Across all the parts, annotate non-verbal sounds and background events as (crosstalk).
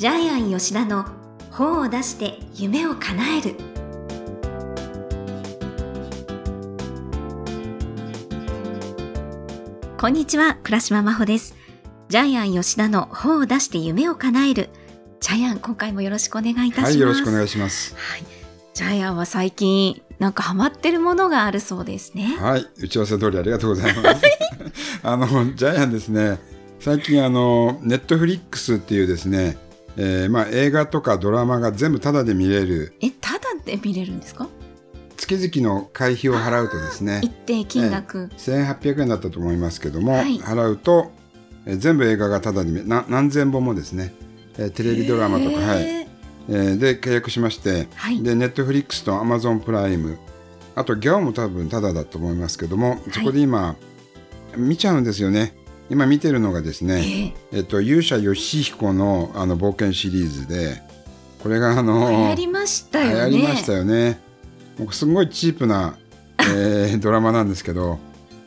ジャイアン吉田の本を出して夢を叶える。こんにちは倉島真帆です。ジャイアン吉田の本を出して夢を叶える。ジャイアン今回もよろしくお願いいたします。はい、よろしくお願いします。はい、ジャイアンは最近なんかハマってるものがあるそうですね。はい、打ち合わせ通りありがとうございます。(laughs) あの、ジャイアンですね、最近あの、ネットフリックスっていうですね、えーまあ映画とかドラマが全部タダで見れる、えただで見れるんですか？月々の会費を払うとですね。一、定金額、1800円だったと思いますけども、はい。払うと、えー全部映画がタダで見な何千本もですね、えーテレビドラマとか、はい、えーで契約しまして、はい。でネットフリックスとアマゾンプライム。あとギャオも多分タダだと思いますけども、そこで今見ちゃうんですよね今見てるのがですね、ええ。っと、勇者ヨシヒコのあの冒険シリーズでこれがあの流行りましたよね。流行りましたよね。すごいチープな、(laughs) えードラマなんですけど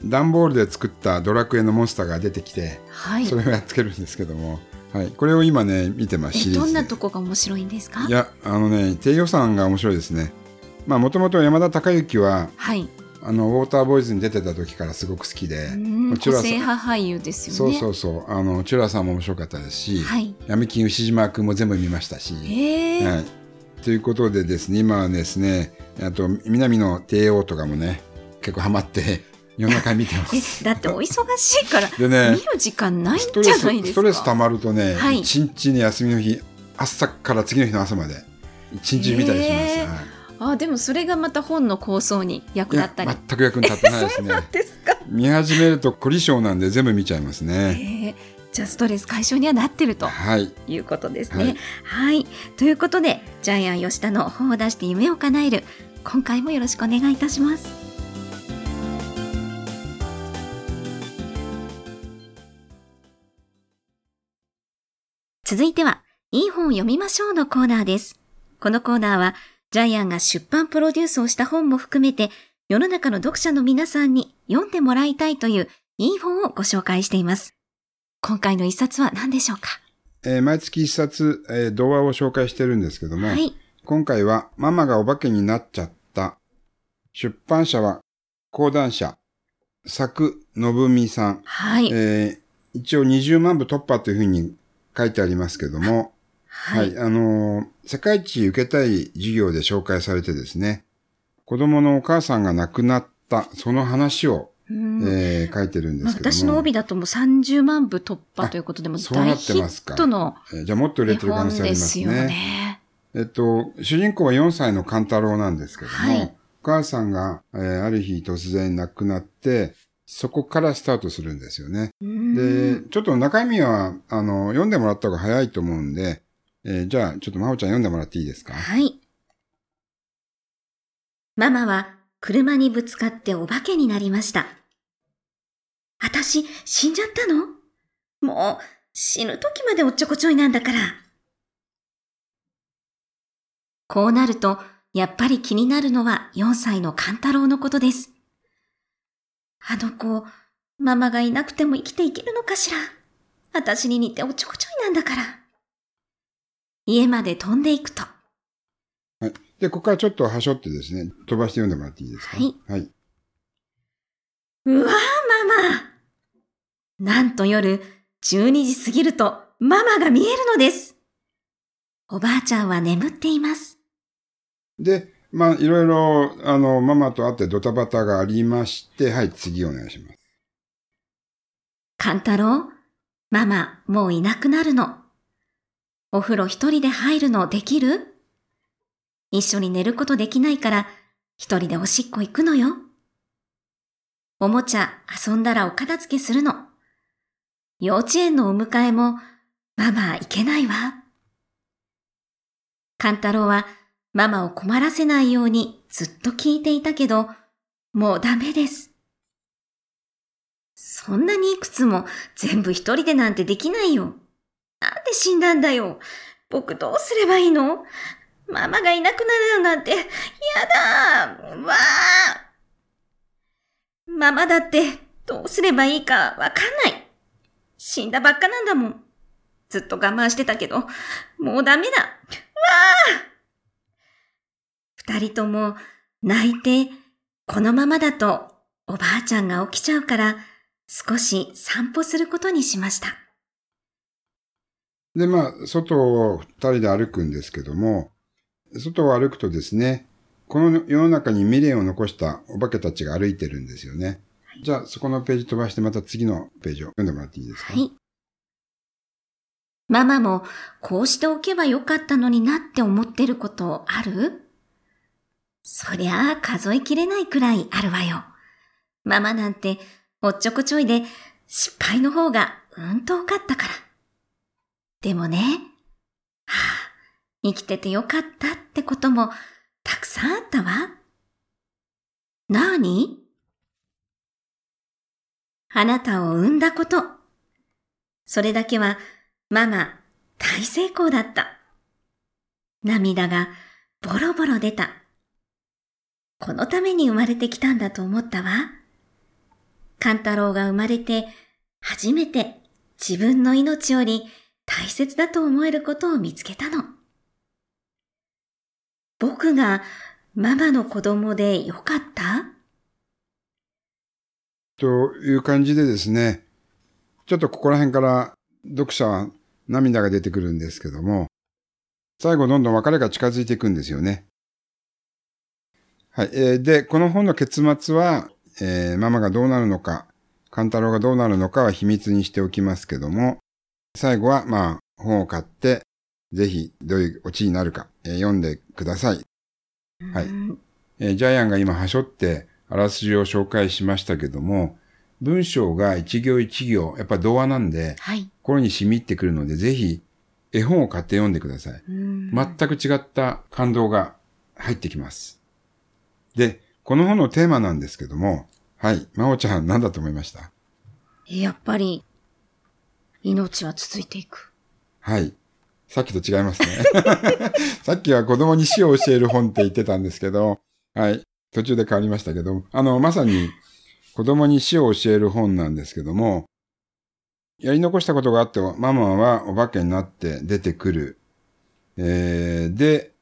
段ボールで作ったドラクエのモンスターが出てきてはい。それをやっつけるんですけども、はい、これを今ね見てますどんなとこが面白いんですか？いやあのね低予算が面白いですね。まあもともと山田孝之ははいあのウォーターボーイズに出てた時からすごく好きで、うん個性派俳優ですよそうねそうそう。あのチュラさんも面白かったですし、はい。闇金牛島君も全部見ましたし、えー。はい、ということでですね今はですねあと南の帝王とかもね結構ハマって (laughs) 夜中見てま (laughs) えす。だってお忙しいから (laughs) でね見る時間ないんじゃないですか。ストレス溜まるとね、はい。一日に休みの日朝から次の日の朝まで一日見たりします。へー。はいあでもそれがまた本の構想に役立ったり全く役に立ってないです (laughs) そうなんね。ですか、見始めると凝り性なんで全部見ちゃいますね。えーじゃあストレス解消にはなってるとはい。いうことですはねい。はい、ということでジャイアン吉田の本を出して夢を叶える今回もよろしくお願いいたします。続いては、いい本を読みましょうのコーナーです。このコーナーは、ジャイアンが出版プロデュースをした本も含めて、世の中の読者の皆さんに読んでもらいたいといういい本をご紹介しています。今回の一冊は何でしょうか？えー毎月一冊、えー童話を紹介してるんですけども、はい。今回はママがお化けになっちゃった。出版社は講談社、作信美さん。はい。えー一応20万部突破というふうに書いてありますけども、はい。あのー世界一受けたい授業で紹介されてですね、子供のお母さんが亡くなった、その話を、うんえー書いてるんでまあすけども。私の帯だともう30万部突破ということでもそうな大ヒってますか？ットのえーじゃあもっと売れ絵てる可能本性ありますですよね。ね。えっと、主人公は4歳の勘太郎なんですけども、はいお母さんが、えーある日突然亡くなって、そこからスタートするんですよね。うんで、ちょっと中身は、あの、読んでもらった方が早いと思うんで、えーじゃあ、ちょっとまほちゃん読んでもらっていいですか？はい。ママは車にぶつかってお化けになりました。あたし死んじゃったの？もう死ぬ時までおっちょこちょいなんだから。こうなると、やっぱり気になるのは4歳の勘太郎のことです。あの子、ママがいなくても生きていけるのかしら？あたしに似ておっちょこちょいなんだから。家まで飛んでいくと。はい。で、ここからちょっとはしょってですね、飛ばして読んでもらっていいですか？はい。はい。うわあ、ママなんと夜、12時過ぎると、ママが見えるのです。おばあちゃんは眠っています。で、まあ、いろいろ、あの、ママと会ってドタバタがありまして、はい、次お願いします。勘太郎、ママ、もういなくなるの。お風呂一人で入るのできる？一緒に寝ることできないから、一人でおしっこ行くのよ。おもちゃ遊んだらお片付けするの。幼稚園のお迎えも、ママ行けないわ。勘太郎はママを困らせないようにずっと聞いていたけど、もうダメです。そんなにいくつも全部一人でなんてできないよ。なんで死んだんだよ。僕どうすればいいの？ママがいなくなるなんて、やだわあママだってどうすればいいかわかんない。死んだばっかなんだもん。ずっと我慢してたけど、もうダメだ。わあ二人とも泣いて、このままだとおばあちゃんが起きちゃうから、少し散歩することにしました。で、まあ、外を二人で歩くんですけども、外を歩くとですね、この世の中に未練を残したお化けたちが歩いてるんですよね。じゃあ、そこのページ飛ばしてまた次のページを読んでもらっていいですか？はい。ママもこうしておけばよかったのになって思ってることある？そりゃあ数えきれないくらいあるわよ。ママなんておっちょこちょいで失敗の方がうんと多かったから。でもね、はあ、生きててよかったってこともたくさんあったわ。なーに？あなたを産んだこと。それだけはママ大成功だった。涙がボロボロ出た。このために生まれてきたんだと思ったわ。カンタロウが生まれて初めて自分の命より大切だと思えることを見つけたの。僕がママの子供でよかった？という感じでですね、ちょっとここら辺から読者は涙が出てくるんですけども、最後どんどん別れが近づいていくんですよね。はい。えーで、この本の結末は、えーママがどうなるのか、カンタロウがどうなるのかは秘密にしておきますけども、最後は、まあ、本を買って、ぜひどういうオチになるか、えー読んでください。はいうんえージャイアンが今はしょってあらすじを紹介しましたけども、文章が一行一行、やっぱ童話なんで、はい。心に染み入ってくるので、ぜひ絵本を買って読んでください。うん全く違った感動が入ってきます。で、この本のテーマなんですけども、はい、まおちゃん何だと思いました？やっぱり、命は続いていく。はい。さっきと違いますね。(laughs) さっきは子供に死を教える本って言ってたんですけど、はい。途中で変わりましたけど、あの、まさに子供に死を教える本なんですけども、やり残したことがあって、ママはお化けになって出てくる。えー、で、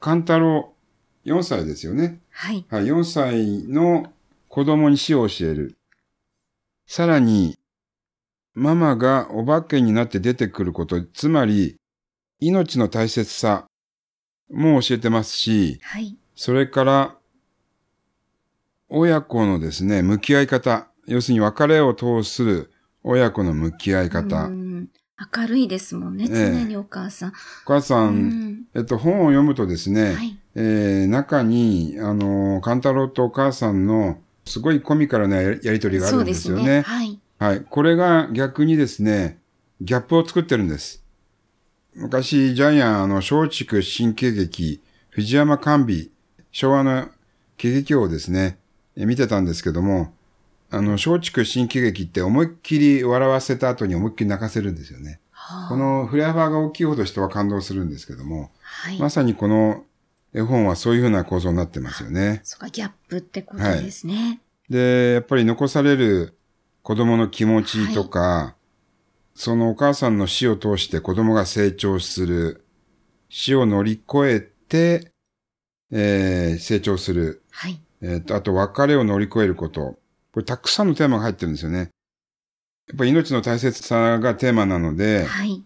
カンタロウ4歳ですよね。はい。はい、4歳の子供に死を教える。さらに、ママがお化けになって出てくること、つまり、命の大切さも教えてますし、はい。それから、親子のですね、向き合い方、要するに別れを通す親子の向き合い方。うん明るいですもんね、ええ常にお母さん。お母さ、うんんえっと、本を読むとですね、はい。えー中に、あの、カンタロウとお母さんのすごいコミカルなややりとりがあそうんるでよね。ですすね。はい。はい。これが逆にですね、ギャップを作ってるんです。昔、ジャイアン、あの、松竹新喜劇、藤山甘美、昭和の喜劇王をですね、え見てたんですけども、あの、松竹新喜劇って思いっきり笑わせた後に思いっきり泣かせるんですよね。はあこのフレアファーが大きいほど人は感動するんですけども、はい。まさにこの絵本はそういうふうな構造になってますよね。そうか、ギャップってことですね。で、やっぱり残される子供の気持ちとか、そのお母さんの死を通して子供が成長する、死を乗り越えて、えー成長する、はい。えっと、あと別れを乗り越えること。これたくさんのテーマが入ってるんですよね。やっぱり命の大切さがテーマなので、はい。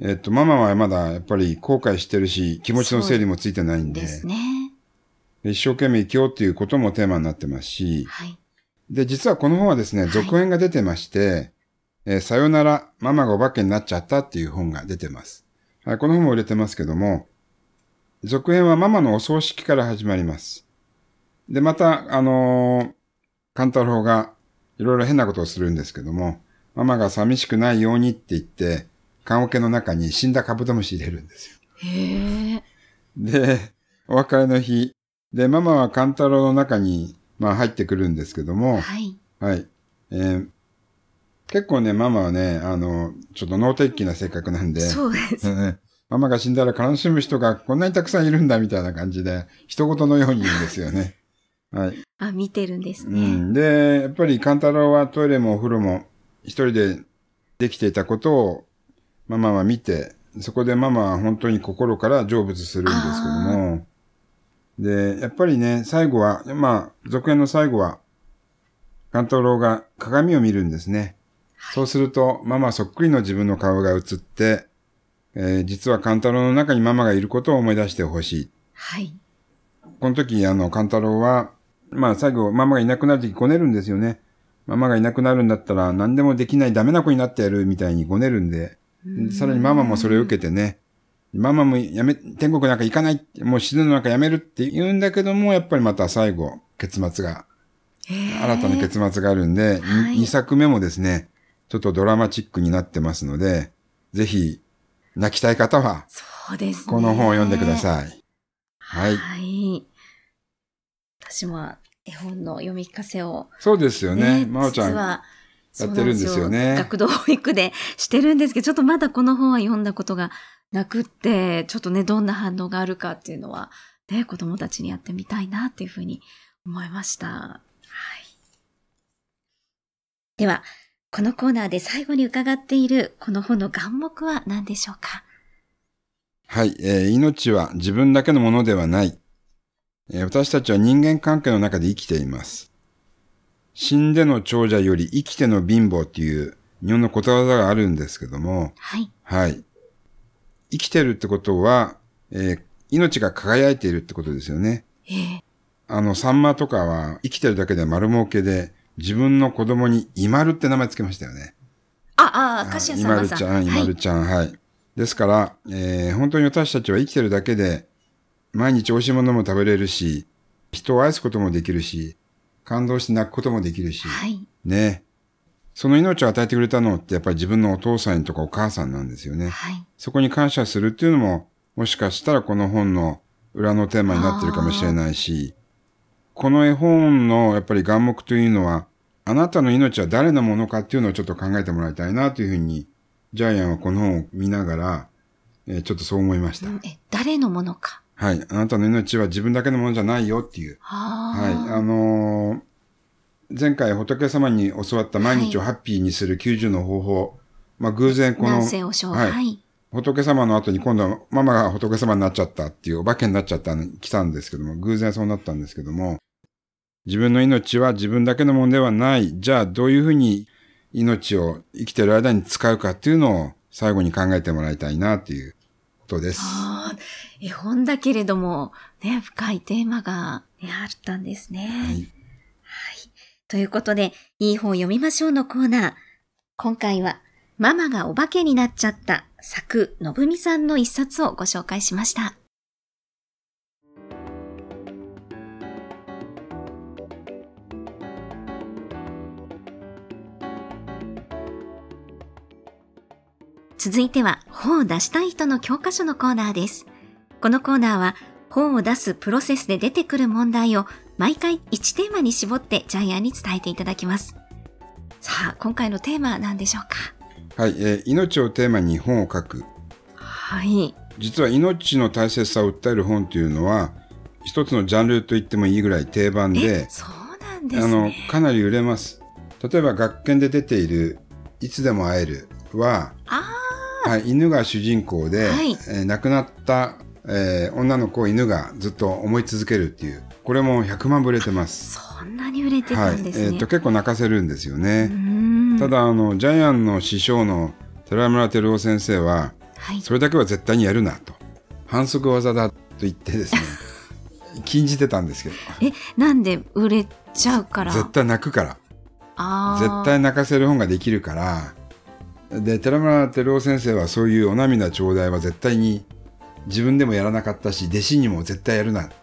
えっと、ママはまだやっぱり後悔してるし、気持ちの整理もついてないんで、ですね。一生懸命生きようっていうこともテーマになってますし、はい。で、実はこの本はですね、はい続編が出てまして、えーさよなら、ママがお化けになっちゃったっていう本が出てます。はい、この本も売れてますけども、続編はママのお葬式から始まります。で、また、あのー、カンタロウがいろいろ変なことをするんですけども、ママが寂しくないようにって言って、棺桶の中に死んだカブトムシ入れるんですよ。へえ。で、お別れの日。で、ママはカンタロウの中に、まあ入ってくるんですけども、はい。はい。えー結構ね、ママはね、あの、ちょっと脳的な性格なんで、そうです。ねママが死んだら悲しむ人がこんなにたくさんいるんだみたいな感じで、一言のように言うんですよね。(laughs) はい。あ、見てるんですうね。ん。で、やっぱりカンタロウはトイレもお風呂も一人でできていたことを、ママは見て、そこでママは本当に心から成仏するんですけども、で、やっぱりね、最後は、まあ、続編の最後は、カンタロウが鏡を見るんですね。そうすると、ママそっくりの自分の顔が映って、えー実はカンタロウの中にママがいることを思い出してほしい。はい。この時、あの、カンタロウは、まあ最後、ママがいなくなる時ごねるんですよね。ママがいなくなるんだったら何でもできないダメな子になってやるみたいにごねるんで、でさらにママもそれを受けてね、ママもやめ、天国なんか行かないって、もう死ぬのなんかやめるって言うんだけども、やっぱりまた最後、結末が、新たな結末があるんで、はい2作目もですね、ちょっとドラマチックになってますので、ぜひ、泣きたい方は、そうですね。この本を読んでください。はい。はい。私も絵本の読み聞かせをそうですよね。まおちゃん、やってるんですよね学童保育でしてるんですけど、ちょっとまだこの本は読んだことがなくって、ちょっとね、どんな反応があるかっていうのは、ね、子供たちにやってみたいなっていうふうに思いました。はい。では、このコーナーで最後に伺っているこの本の眼目は何でしょうか？はい、えー命は自分だけのものではない。えー私たちは人間関係の中で生きています。死んでの長者より生きての貧乏っていう日本のことわざがあるんですけども、はい。はい。生きてるってことは、えー命が輝いているってことですよね。ええあの、サンマとかは生きてるだけで丸儲けで、自分の子供にイマルって名前つけましたよね。あ、あ、カシアイさんまさん。マルちゃん、イマはい。ルちゃん、はい。ですから、えー本当に私たちは生きてるだけで、毎日美味しいものも食べれるし、人を愛すこともできるし、感動して泣くこともできるし、はい。ね。その命を与えてくれたのってやっぱり自分のお父さんとかお母さんなんですよね。はい。そこに感謝するっていうのも、もしかしたらこの本の裏のテーマになってるかもしれないし、この絵本のやっぱり眼目というのは、あなたの命は誰のものかっていうのをちょっと考えてもらいたいなというふうに、ジャイアンはこの本を見ながら、えーちょっとそう思いました。え、誰のものか。はい。あなたの命は自分だけのものじゃないよっていう。ははい。あのー前回仏様に教わった毎日をハッピーにする90の方法。まあ偶然この。はいはい。仏様の後に今度はママが仏様になっちゃったっていうお化けになっちゃったの来たんですけども、偶然そうなったんですけども、自分の命は自分だけのものではない。じゃあどういうふうに命を生きてる間に使うかっていうのを最後に考えてもらいたいなっていうことです。絵本だけれども、ね、深いテーマが、ね、あったんですね。はい。ということで、いい本読みましょうのコーナー。今回は、ママがお化けになっちゃった、作、のぶみさんの一冊をご紹介しました。続いては、本を出したい人の教科書のコーナーです。このコーナーは、本を出すプロセスで出てくる問題を毎回1テーマに絞ってジャイアンに伝えていただきます。さあ、今回のテーマは何でしょうか？はい。えー命をテーマに本を書く。はい。実は命の大切さを訴える本というのは、一つのジャンルと言ってもいいぐらい定番えで、、そうなんですあのね。、かなり売れます。例えば学研で出ている、いつでも会えるは、あはい、犬が主人公で、はいえー亡くなった、えー女の子を犬がずっと思い続けるっていう、これも100万部売れてまあ、す。そんなに売れてはい。たんですね。えっ、と、結構泣かせるんですよね。た、だ、あの、ジャイアンの師匠の寺村照夫先生は、はい。それだけは絶対にやるなと。反則技だと言ってですね、(laughs) 禁じてたんですけど、え、なんで売れちゃうから？絶対泣くから。絶対泣かせる本ができるから、で、寺村照夫先生はそういうお涙頂戴は絶対に自分でもやらなかったし、弟子にも絶対やるなって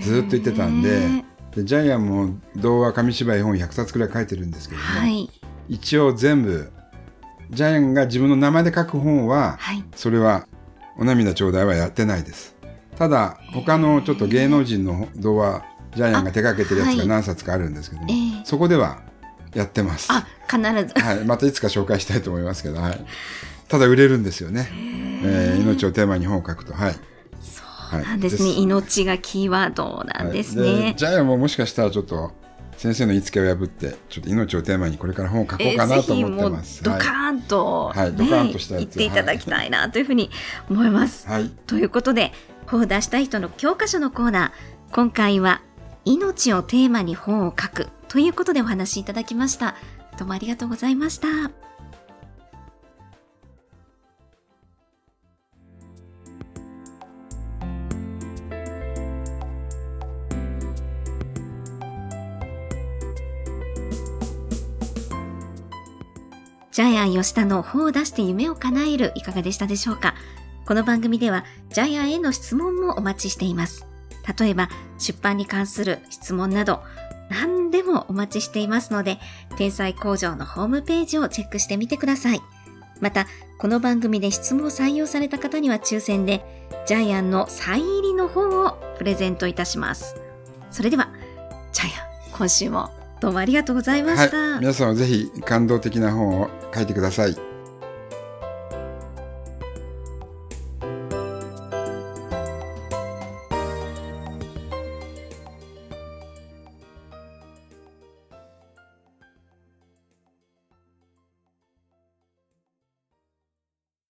ずっと言ってたんで、でジャイアンも童話紙芝居本100冊くらい書いてるんですけども、はい。一応全部、ジャイアンが自分の名前で書く本は、はい。それはお涙頂戴はやってないです。ただ、他のちょっと芸能人の童話、ジャイアンが手掛けてるやつが何冊かあるんですけども、ええそこではやってます。あ、必ず。はい、またいつか紹介したいと思いますけど、はい。ただ売れるんですよね。えー命をテーマに本を書くと、はい。そうなんですね。はい命がキーワードなんですはいね。ジャイアンももしかしたらちょっと先生の言いつけを破って、ちょっと命をテーマにこれから本を書こうかなと思ってます。ドカーンと、はいドカーンとした言っていただきたいなというふうに思います。はい。ということで、本を出したい人の教科書のコーナー、今回は命をテーマに本を書くということでお話しいただきました。どうもありがとうございました。ジャイアン吉田の本を出して夢を叶えるいかがでしたでしょうか？この番組ではジャイアンへの質問もお待ちしています。例えば出版に関する質問など何でもお待ちしていますので、天才工場のホームページをチェックしてみてください。また、この番組で質問を採用された方には抽選で、ジャイアンのサイン入りの本をプレゼントいたします。それでは、ジャイアン、今週もどうもありがとうございました。はい。皆さんはぜひ感動的な本を書いてください。